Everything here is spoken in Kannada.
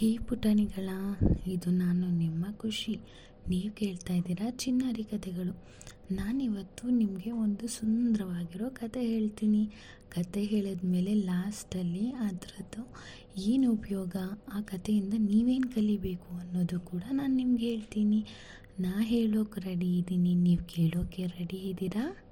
ಹೇ ಪುಟಾಣಿಗಳ, ಇದು ನಾನು ನಿಮ್ಮ ಖುಷಿ. ನೀವು ಕೇಳ್ತಾ ಇದ್ದೀರಾ ಚಿನ್ನಾರಿ ಕಥೆಗಳು. ನಾನಿವತ್ತು ನಿಮಗೆ ಒಂದು ಸುಂದರವಾಗಿರೋ ಕತೆ ಹೇಳ್ತೀನಿ. ಕತೆ ಹೇಳಿದ್ಮೇಲೆ ಲಾಸ್ಟಲ್ಲಿ ಅದರದ್ದು ಏನು ಉಪಯೋಗ? ಆ ಕಥೆಯಿಂದ ನೀವೇನು ಕಲಿಬೇಕು ಅನ್ನೋದು ಕೂಡ ನಾನು ನಿಮ್ಗೆ ಹೇಳ್ತೀನಿ. ನಾ ಹೇಳೋಕೆ ರೆಡಿ ಇದ್ದೀನಿ ನೀವು ಕೇಳೋಕ್ಕೆ ರೆಡಿ ಇದ್ದೀರಾ